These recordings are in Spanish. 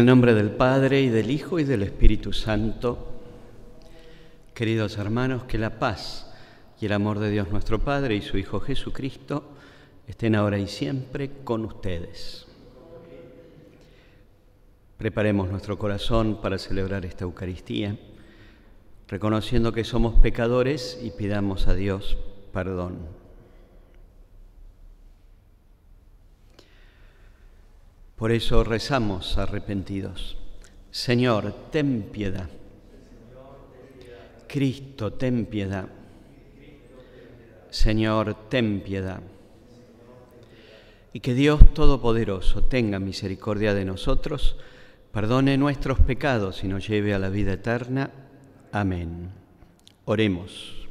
El nombre del Padre y del Hijo y del Espíritu Santo, queridos hermanos, que la paz y el amor de Dios nuestro Padre y su Hijo Jesucristo estén ahora y siempre con ustedes. Preparemos nuestro corazón para celebrar esta Eucaristía, reconociendo que somos pecadores y pidamos a Dios perdón. Por eso rezamos arrepentidos. Señor, ten piedad. Cristo, ten piedad. Señor, ten piedad. Y que Dios Todopoderoso tenga misericordia de nosotros, perdone nuestros pecados y nos lleve a la vida eterna. Amén. Oremos.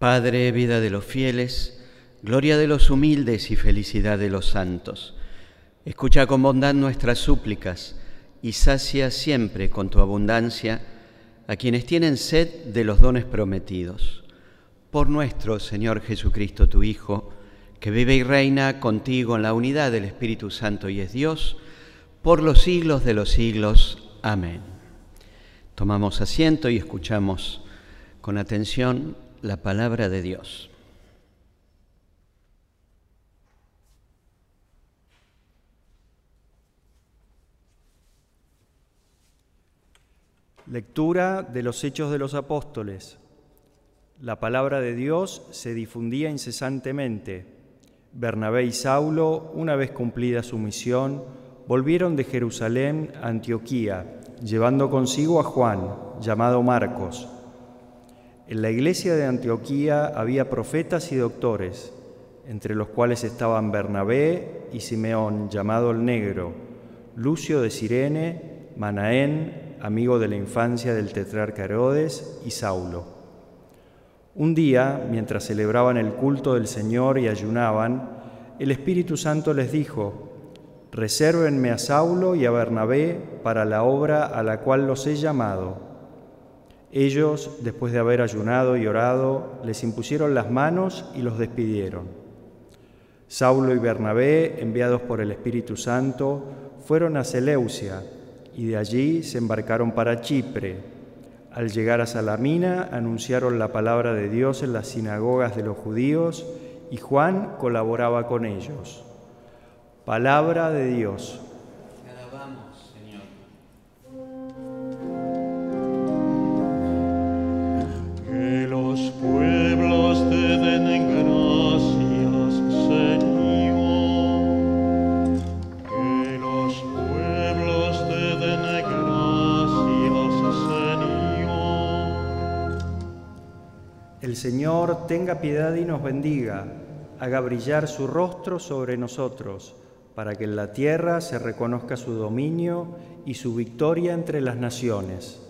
Padre, vida de los fieles, gloria de los humildes y felicidad de los santos. Escucha con bondad nuestras súplicas y sacia siempre con tu abundancia a quienes tienen sed de los dones prometidos. Por nuestro Señor Jesucristo, tu Hijo, que vive y reina contigo en la unidad del Espíritu Santo y es Dios, por los siglos de los siglos. Amén. Tomamos asiento y escuchamos con atención la palabra de Dios. Lectura de los Hechos de los Apóstoles. La palabra de Dios se difundía incesantemente. Bernabé y Saulo, una vez cumplida su misión, volvieron de Jerusalén a Antioquía, llevando consigo a Juan, llamado Marcos en la iglesia de Antioquía había profetas y doctores, entre los cuales estaban Bernabé y Simeón, llamado el Negro, Lucio de Sirene, Manaén, amigo de la infancia del tetrarca Herodes, y Saulo. Un día, mientras celebraban el culto del Señor y ayunaban, el Espíritu Santo les dijo, Resérvenme a Saulo y a Bernabé para la obra a la cual los he llamado. Ellos, después de haber ayunado y orado, les impusieron las manos y los despidieron. Saulo y Bernabé, enviados por el Espíritu Santo, fueron a Seleucia y de allí se embarcaron para Chipre. Al llegar a Salamina, anunciaron la palabra de Dios en las sinagogas de los judíos y Juan colaboraba con ellos. Palabra de Dios. Tenga piedad y nos bendiga, haga brillar su rostro sobre nosotros, para que en la tierra se reconozca su dominio y su victoria entre las naciones.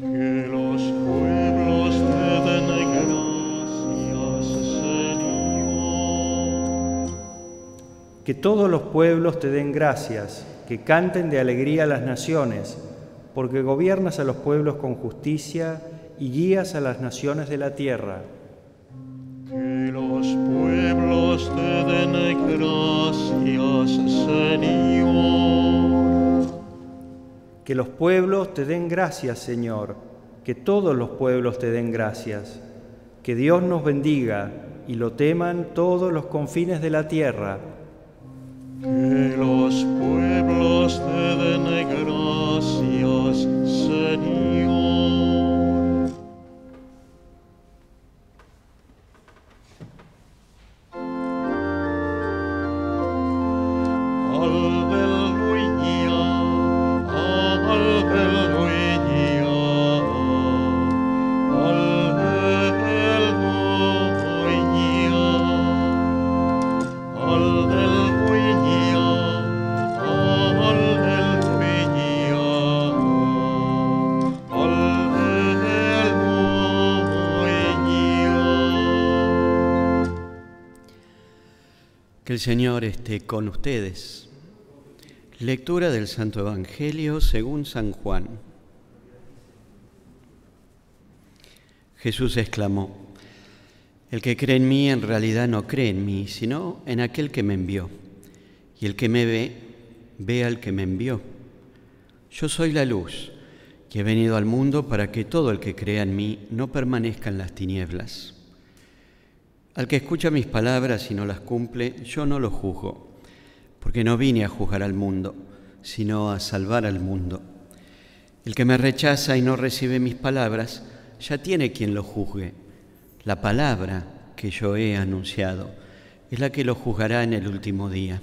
Que los pueblos te den gracias, Señor. Que todos los pueblos te den gracias, que canten de alegría las naciones, porque gobiernas a los pueblos con justicia y guías a las naciones de la tierra. Que los pueblos te den gracias, Señor. Que los pueblos te den gracias, Señor. Que todos los pueblos te den gracias. Que Dios nos bendiga y lo teman todos los confines de la tierra. Que los pueblos te den gracias, el Señor esté con ustedes. Lectura del Santo Evangelio según San Juan. Jesús exclamó, El que cree en mí en realidad no cree en mí, sino en aquel que me envió. Y el que me ve, ve al que me envió. Yo soy la luz, que he venido al mundo para que todo el que crea en mí no permanezca en las tinieblas. Al que escucha mis palabras y no las cumple, yo no lo juzgo, porque no vine a juzgar al mundo, sino a salvar al mundo. El que me rechaza y no recibe mis palabras, ya tiene quien lo juzgue. La palabra que yo he anunciado es la que lo juzgará en el último día.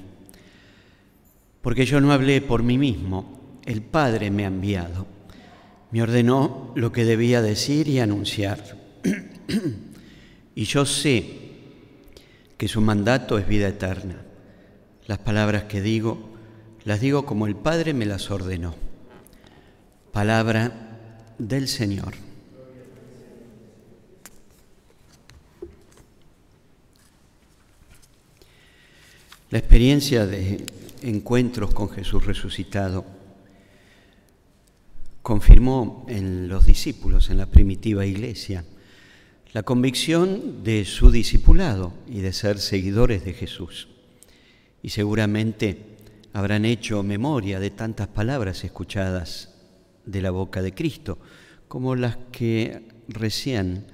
Porque yo no hablé por mí mismo, el Padre me ha enviado. Me ordenó lo que debía decir y anunciar. y yo sé que su mandato es vida eterna. Las palabras que digo, las digo como el Padre me las ordenó. Palabra del Señor. La experiencia de encuentros con Jesús resucitado confirmó en los discípulos, en la primitiva iglesia, la convicción de su discipulado y de ser seguidores de Jesús. Y seguramente habrán hecho memoria de tantas palabras escuchadas de la boca de Cristo, como las que recién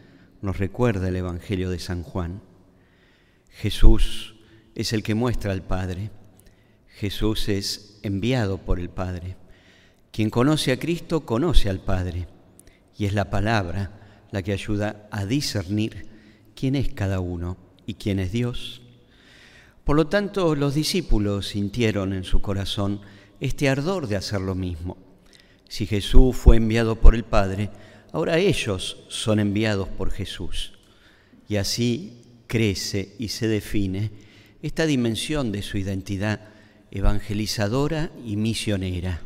nos recuerda el Evangelio de San Juan. Jesús es el que muestra al Padre. Jesús es enviado por el Padre. Quien conoce a Cristo conoce al Padre. Y es la palabra la que ayuda a discernir quién es cada uno y quién es Dios. Por lo tanto, los discípulos sintieron en su corazón este ardor de hacer lo mismo. Si Jesús fue enviado por el Padre, ahora ellos son enviados por Jesús. Y así crece y se define esta dimensión de su identidad evangelizadora y misionera.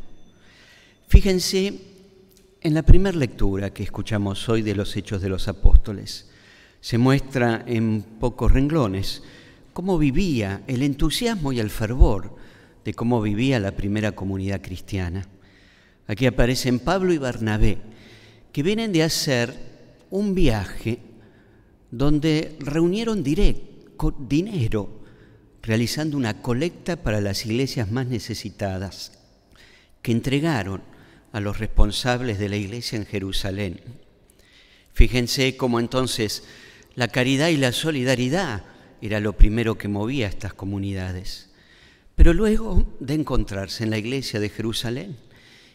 Fíjense en la primera lectura que escuchamos hoy de los Hechos de los Apóstoles. Se muestra en pocos renglones cómo vivía el entusiasmo y el fervor de cómo vivía la primera comunidad cristiana. Aquí aparecen Pablo y Bernabé, que vienen de hacer un viaje donde reunieron dinero realizando una colecta para las iglesias más necesitadas, que entregaron a los responsables de la iglesia en Jerusalén. Fíjense cómo entonces la caridad y la solidaridad era lo primero que movía a estas comunidades. Pero luego de encontrarse en la iglesia de Jerusalén,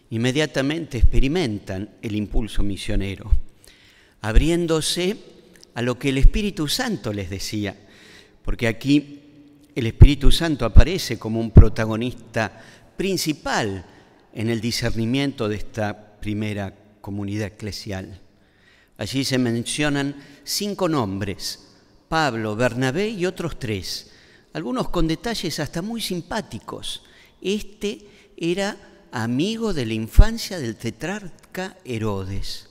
inmediatamente experimentan el impulso misionero, abriéndose a lo que el Espíritu Santo les decía, porque aquí el Espíritu Santo aparece como un protagonista principal en el discernimiento de esta primera comunidad eclesial. Allí se mencionan cinco nombres, Pablo, Bernabé y otros tres, algunos con detalles hasta muy simpáticos. Este era amigo de la infancia del tetrarca Herodes,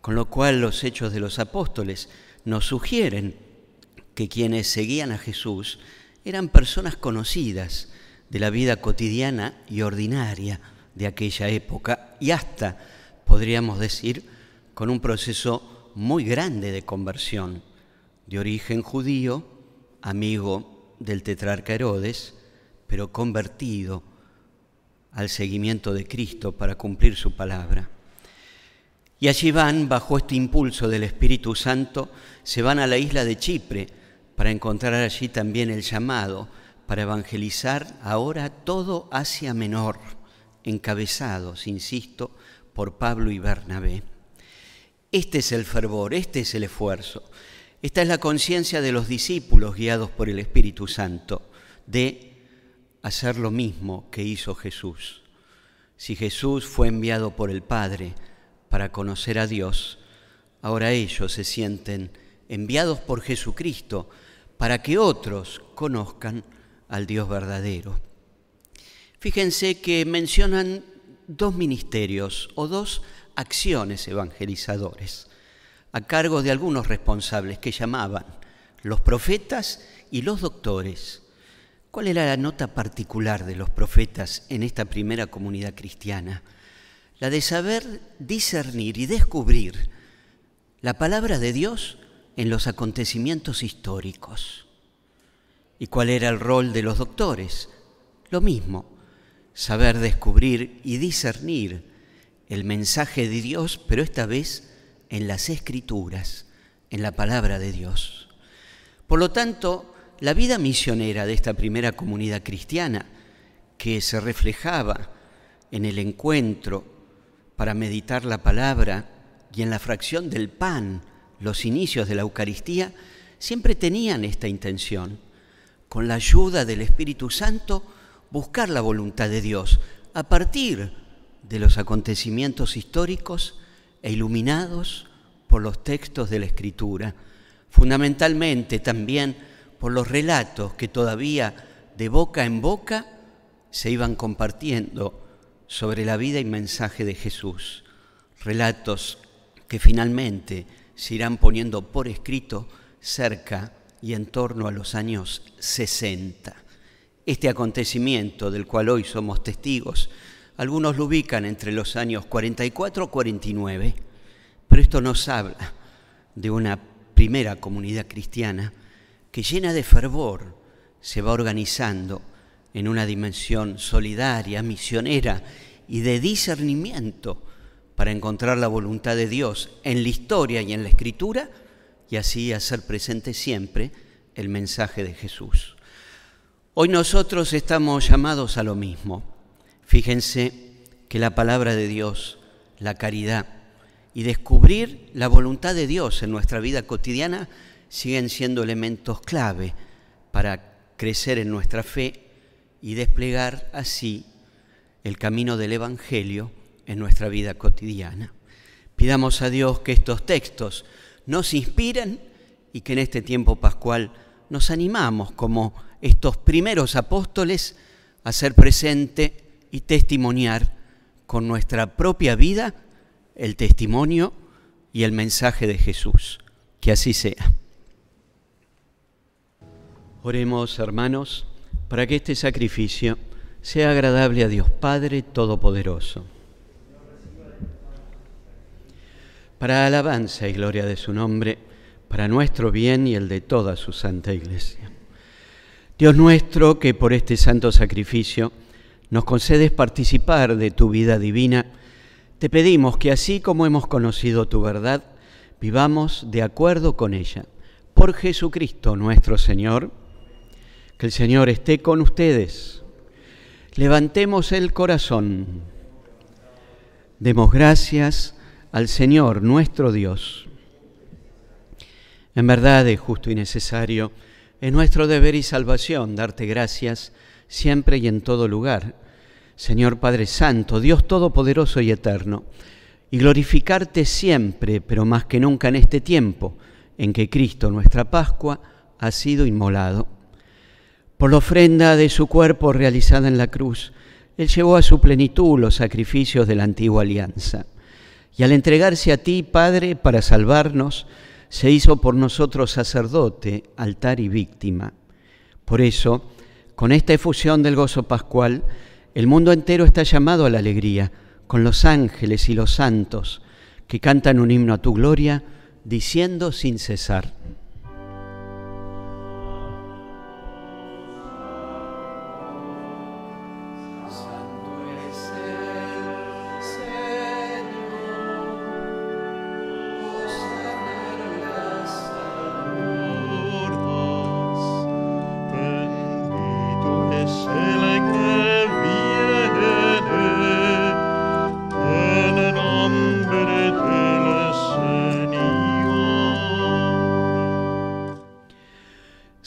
con lo cual los hechos de los apóstoles nos sugieren que quienes seguían a Jesús eran personas conocidas de la vida cotidiana y ordinaria de aquella época y hasta, podríamos decir, con un proceso muy grande de conversión, de origen judío, amigo del tetrarca Herodes, pero convertido al seguimiento de Cristo para cumplir su palabra. Y allí van, bajo este impulso del Espíritu Santo, se van a la isla de Chipre, para encontrar allí también el llamado para evangelizar ahora todo Asia Menor, encabezados, insisto, por Pablo y Bernabé. Este es el fervor, este es el esfuerzo, esta es la conciencia de los discípulos guiados por el Espíritu Santo de hacer lo mismo que hizo Jesús. Si Jesús fue enviado por el Padre para conocer a Dios, ahora ellos se sienten enviados por Jesucristo para que otros conozcan al Dios verdadero. Fíjense que mencionan dos ministerios o dos acciones evangelizadores a cargo de algunos responsables que llamaban los profetas y los doctores. ¿Cuál era la nota particular de los profetas en esta primera comunidad cristiana? La de saber discernir y descubrir la palabra de Dios en los acontecimientos históricos. ¿Y cuál era el rol de los doctores? Lo mismo, saber descubrir y discernir el mensaje de Dios, pero esta vez en las escrituras, en la palabra de Dios. Por lo tanto, la vida misionera de esta primera comunidad cristiana, que se reflejaba en el encuentro para meditar la palabra y en la fracción del pan, los inicios de la Eucaristía, siempre tenían esta intención, con la ayuda del Espíritu Santo, buscar la voluntad de Dios a partir de los acontecimientos históricos e iluminados por los textos de la Escritura, fundamentalmente también por los relatos que todavía de boca en boca se iban compartiendo sobre la vida y mensaje de Jesús, relatos que finalmente se irán poniendo por escrito cerca y en torno a los años 60. Este acontecimiento del cual hoy somos testigos, algunos lo ubican entre los años 44 y 49, pero esto nos habla de una primera comunidad cristiana que llena de fervor se va organizando en una dimensión solidaria, misionera y de discernimiento para encontrar la voluntad de Dios en la historia y en la escritura y así hacer presente siempre el mensaje de Jesús. Hoy nosotros estamos llamados a lo mismo. Fíjense que la palabra de Dios, la caridad y descubrir la voluntad de Dios en nuestra vida cotidiana siguen siendo elementos clave para crecer en nuestra fe y desplegar así el camino del Evangelio en nuestra vida cotidiana. Pidamos a Dios que estos textos nos inspiren y que en este tiempo pascual nos animamos como estos primeros apóstoles a ser presente y testimoniar con nuestra propia vida el testimonio y el mensaje de Jesús. Que así sea. Oremos, hermanos, para que este sacrificio sea agradable a Dios Padre Todopoderoso. Para alabanza y gloria de su nombre, para nuestro bien y el de toda su santa iglesia. Dios nuestro, que por este santo sacrificio nos concedes participar de tu vida divina, te pedimos que así como hemos conocido tu verdad, vivamos de acuerdo con ella. Por Jesucristo nuestro Señor, que el Señor esté con ustedes. Levantemos el corazón. Demos gracias al Señor nuestro Dios. En verdad es justo y necesario, es nuestro deber y salvación darte gracias siempre y en todo lugar, Señor Padre Santo, Dios Todopoderoso y Eterno, y glorificarte siempre, pero más que nunca en este tiempo en que Cristo, nuestra Pascua, ha sido inmolado por la ofrenda de su cuerpo realizada en la cruz, Él llevó a su plenitud los sacrificios de la antigua alianza. Y al entregarse a ti, Padre, para salvarnos, se hizo por nosotros sacerdote, altar y víctima. Por eso, con esta efusión del gozo pascual, el mundo entero está llamado a la alegría, con los ángeles y los santos que cantan un himno a tu gloria, diciendo sin cesar.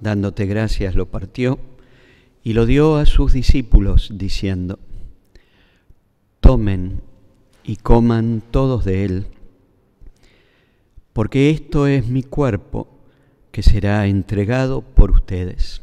dándote gracias, lo partió y lo dio a sus discípulos, diciendo, tomen y coman todos de él, porque esto es mi cuerpo que será entregado por ustedes.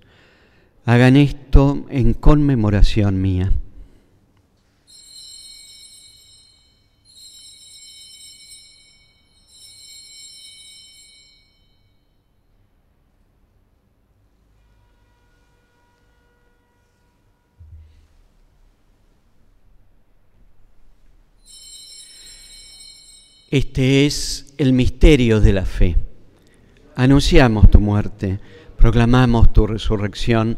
Hagan esto en conmemoración mía. Este es el misterio de la fe. Anunciamos tu muerte, proclamamos tu resurrección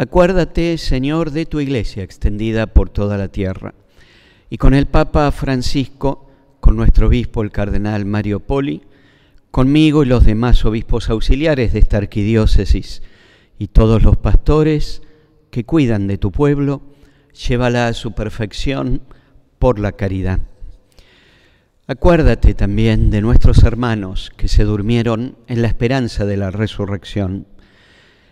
Acuérdate, Señor, de tu iglesia extendida por toda la tierra. Y con el Papa Francisco, con nuestro obispo el cardenal Mario Poli, conmigo y los demás obispos auxiliares de esta arquidiócesis y todos los pastores que cuidan de tu pueblo, llévala a su perfección por la caridad. Acuérdate también de nuestros hermanos que se durmieron en la esperanza de la resurrección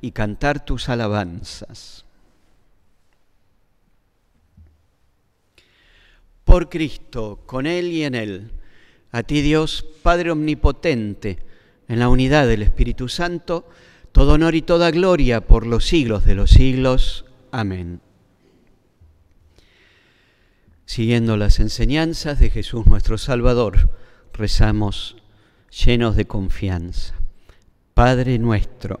y cantar tus alabanzas. Por Cristo, con Él y en Él, a ti Dios, Padre Omnipotente, en la unidad del Espíritu Santo, todo honor y toda gloria por los siglos de los siglos. Amén. Siguiendo las enseñanzas de Jesús nuestro Salvador, rezamos llenos de confianza. Padre nuestro,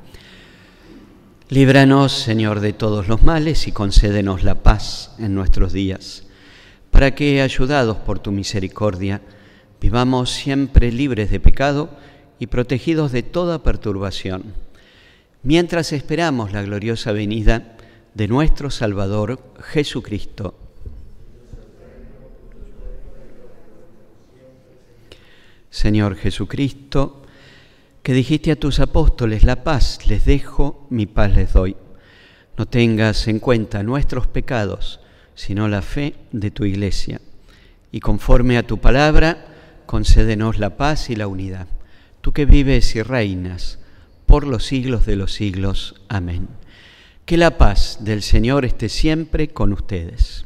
Líbranos, Señor, de todos los males y concédenos la paz en nuestros días, para que, ayudados por tu misericordia, vivamos siempre libres de pecado y protegidos de toda perturbación, mientras esperamos la gloriosa venida de nuestro Salvador Jesucristo. Señor Jesucristo, que dijiste a tus apóstoles, la paz les dejo, mi paz les doy. No tengas en cuenta nuestros pecados, sino la fe de tu iglesia. Y conforme a tu palabra, concédenos la paz y la unidad. Tú que vives y reinas por los siglos de los siglos. Amén. Que la paz del Señor esté siempre con ustedes.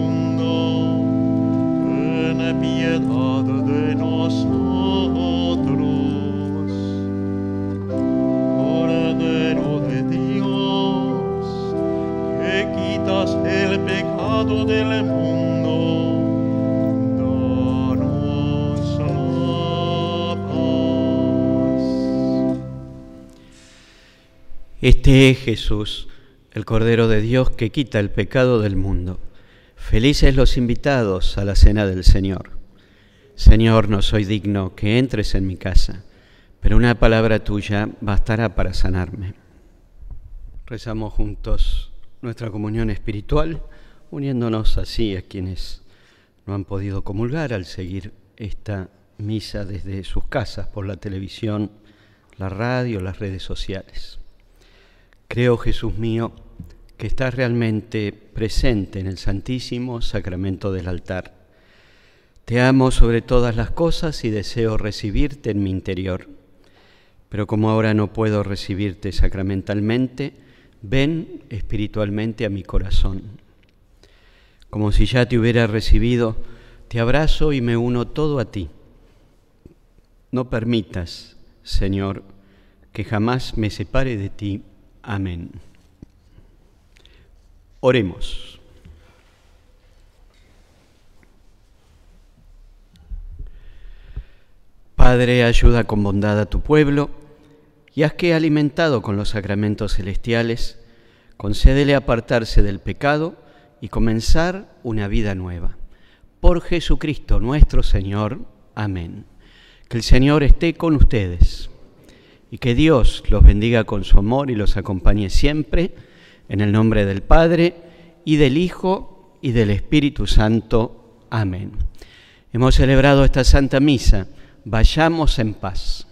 Este es Jesús, el Cordero de Dios que quita el pecado del mundo. Felices los invitados a la cena del Señor. Señor, no soy digno que entres en mi casa, pero una palabra tuya bastará para sanarme. Rezamos juntos nuestra comunión espiritual, uniéndonos así a quienes no han podido comulgar al seguir esta misa desde sus casas por la televisión, la radio, las redes sociales. Creo, Jesús mío, que estás realmente presente en el Santísimo Sacramento del altar. Te amo sobre todas las cosas y deseo recibirte en mi interior. Pero como ahora no puedo recibirte sacramentalmente, ven espiritualmente a mi corazón. Como si ya te hubiera recibido, te abrazo y me uno todo a ti. No permitas, Señor, que jamás me separe de ti. Amén. Oremos. Padre, ayuda con bondad a tu pueblo y haz que, alimentado con los sacramentos celestiales, concédele apartarse del pecado y comenzar una vida nueva. Por Jesucristo nuestro Señor. Amén. Que el Señor esté con ustedes y que Dios los bendiga con su amor y los acompañe siempre en el nombre del Padre y del Hijo y del Espíritu Santo. Amén. Hemos celebrado esta Santa Misa. Vayamos en paz.